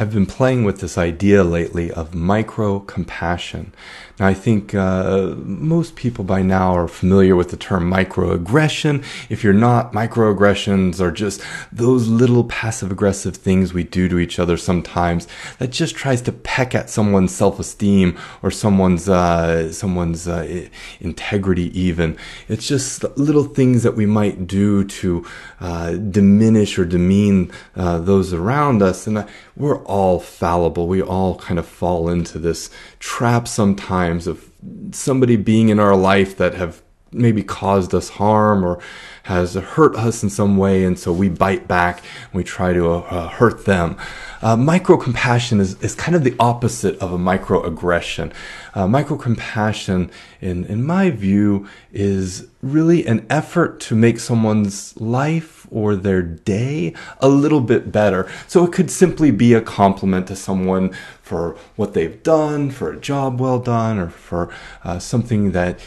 I've been playing with this idea lately of micro compassion. Now, I think uh, most people by now are familiar with the term microaggression. If you're not, microaggressions are just those little passive aggressive things we do to each other sometimes that just tries to peck at someone's self-esteem or someone's uh, someone's uh, integrity. Even it's just little things that we might do to uh, diminish or demean uh, those around us, and we're all fallible. We all kind of fall into this trap sometimes of somebody being in our life that have maybe caused us harm or has hurt us in some way, and so we bite back and we try to uh, hurt them. Uh, micro compassion is, is kind of the opposite of a microaggression. Uh, micro compassion, in, in my view, is really an effort to make someone's life or their day a little bit better. So it could simply be a compliment to someone for what they've done, for a job well done, or for uh, something that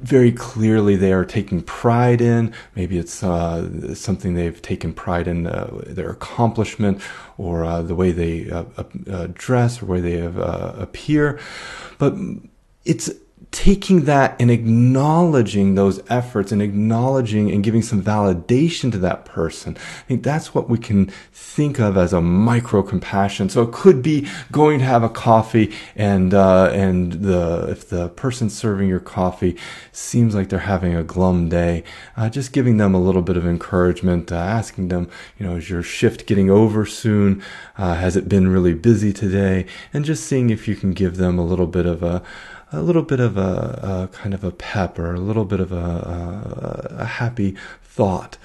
very clearly they are taking pride in. Maybe it's uh, something they've taken pride in uh, their accomplishment or uh, the way they uh, uh, dress or way they uh, appear. But it's taking that and acknowledging those efforts and acknowledging and giving some validation to that person. I think that's what we can think of as a micro compassion. So it could be going to have a coffee and, uh, and the, if the person serving your coffee seems like they're having a glum day, uh, just giving them a little bit of encouragement, uh, asking them, you know, is your shift getting over soon? Uh, has it been really busy today? And just seeing if you can give them a little bit of a, a little bit of a, a, kind of a pep or a little bit of a, a, a, happy thought.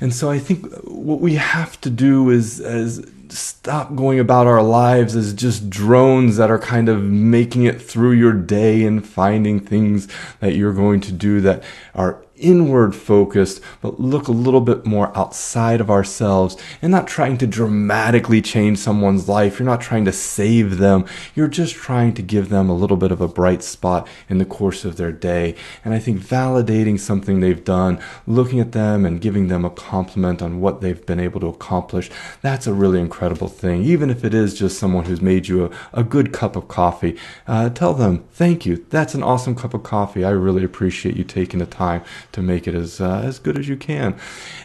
And so I think what we have to do is, is stop going about our lives as just drones that are kind of making it through your day and finding things that you're going to do that are inward focused, but look a little bit more outside of ourselves and not trying to dramatically change someone's life. You're not trying to save them. You're just trying to give them a little bit of a bright spot in the course of their day. And I think validating something they've done, looking at them and giving them a compliment on what they've been able to accomplish, that's a really incredible thing. Even if it is just someone who's made you a, a good cup of coffee, uh, tell them, thank you. That's an awesome cup of coffee. I really appreciate you taking the time to make it as uh, as good as you can.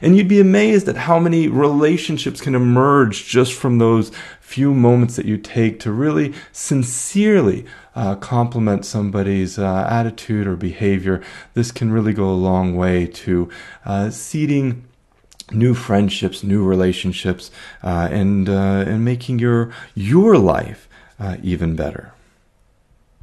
And you'd be amazed at how many relationships can emerge just from those few moments that you take to really sincerely uh, compliment somebody's uh, attitude or behavior. This can really go a long way to uh, seeding new friendships, new relationships, uh, and uh, and making your your life uh, even better.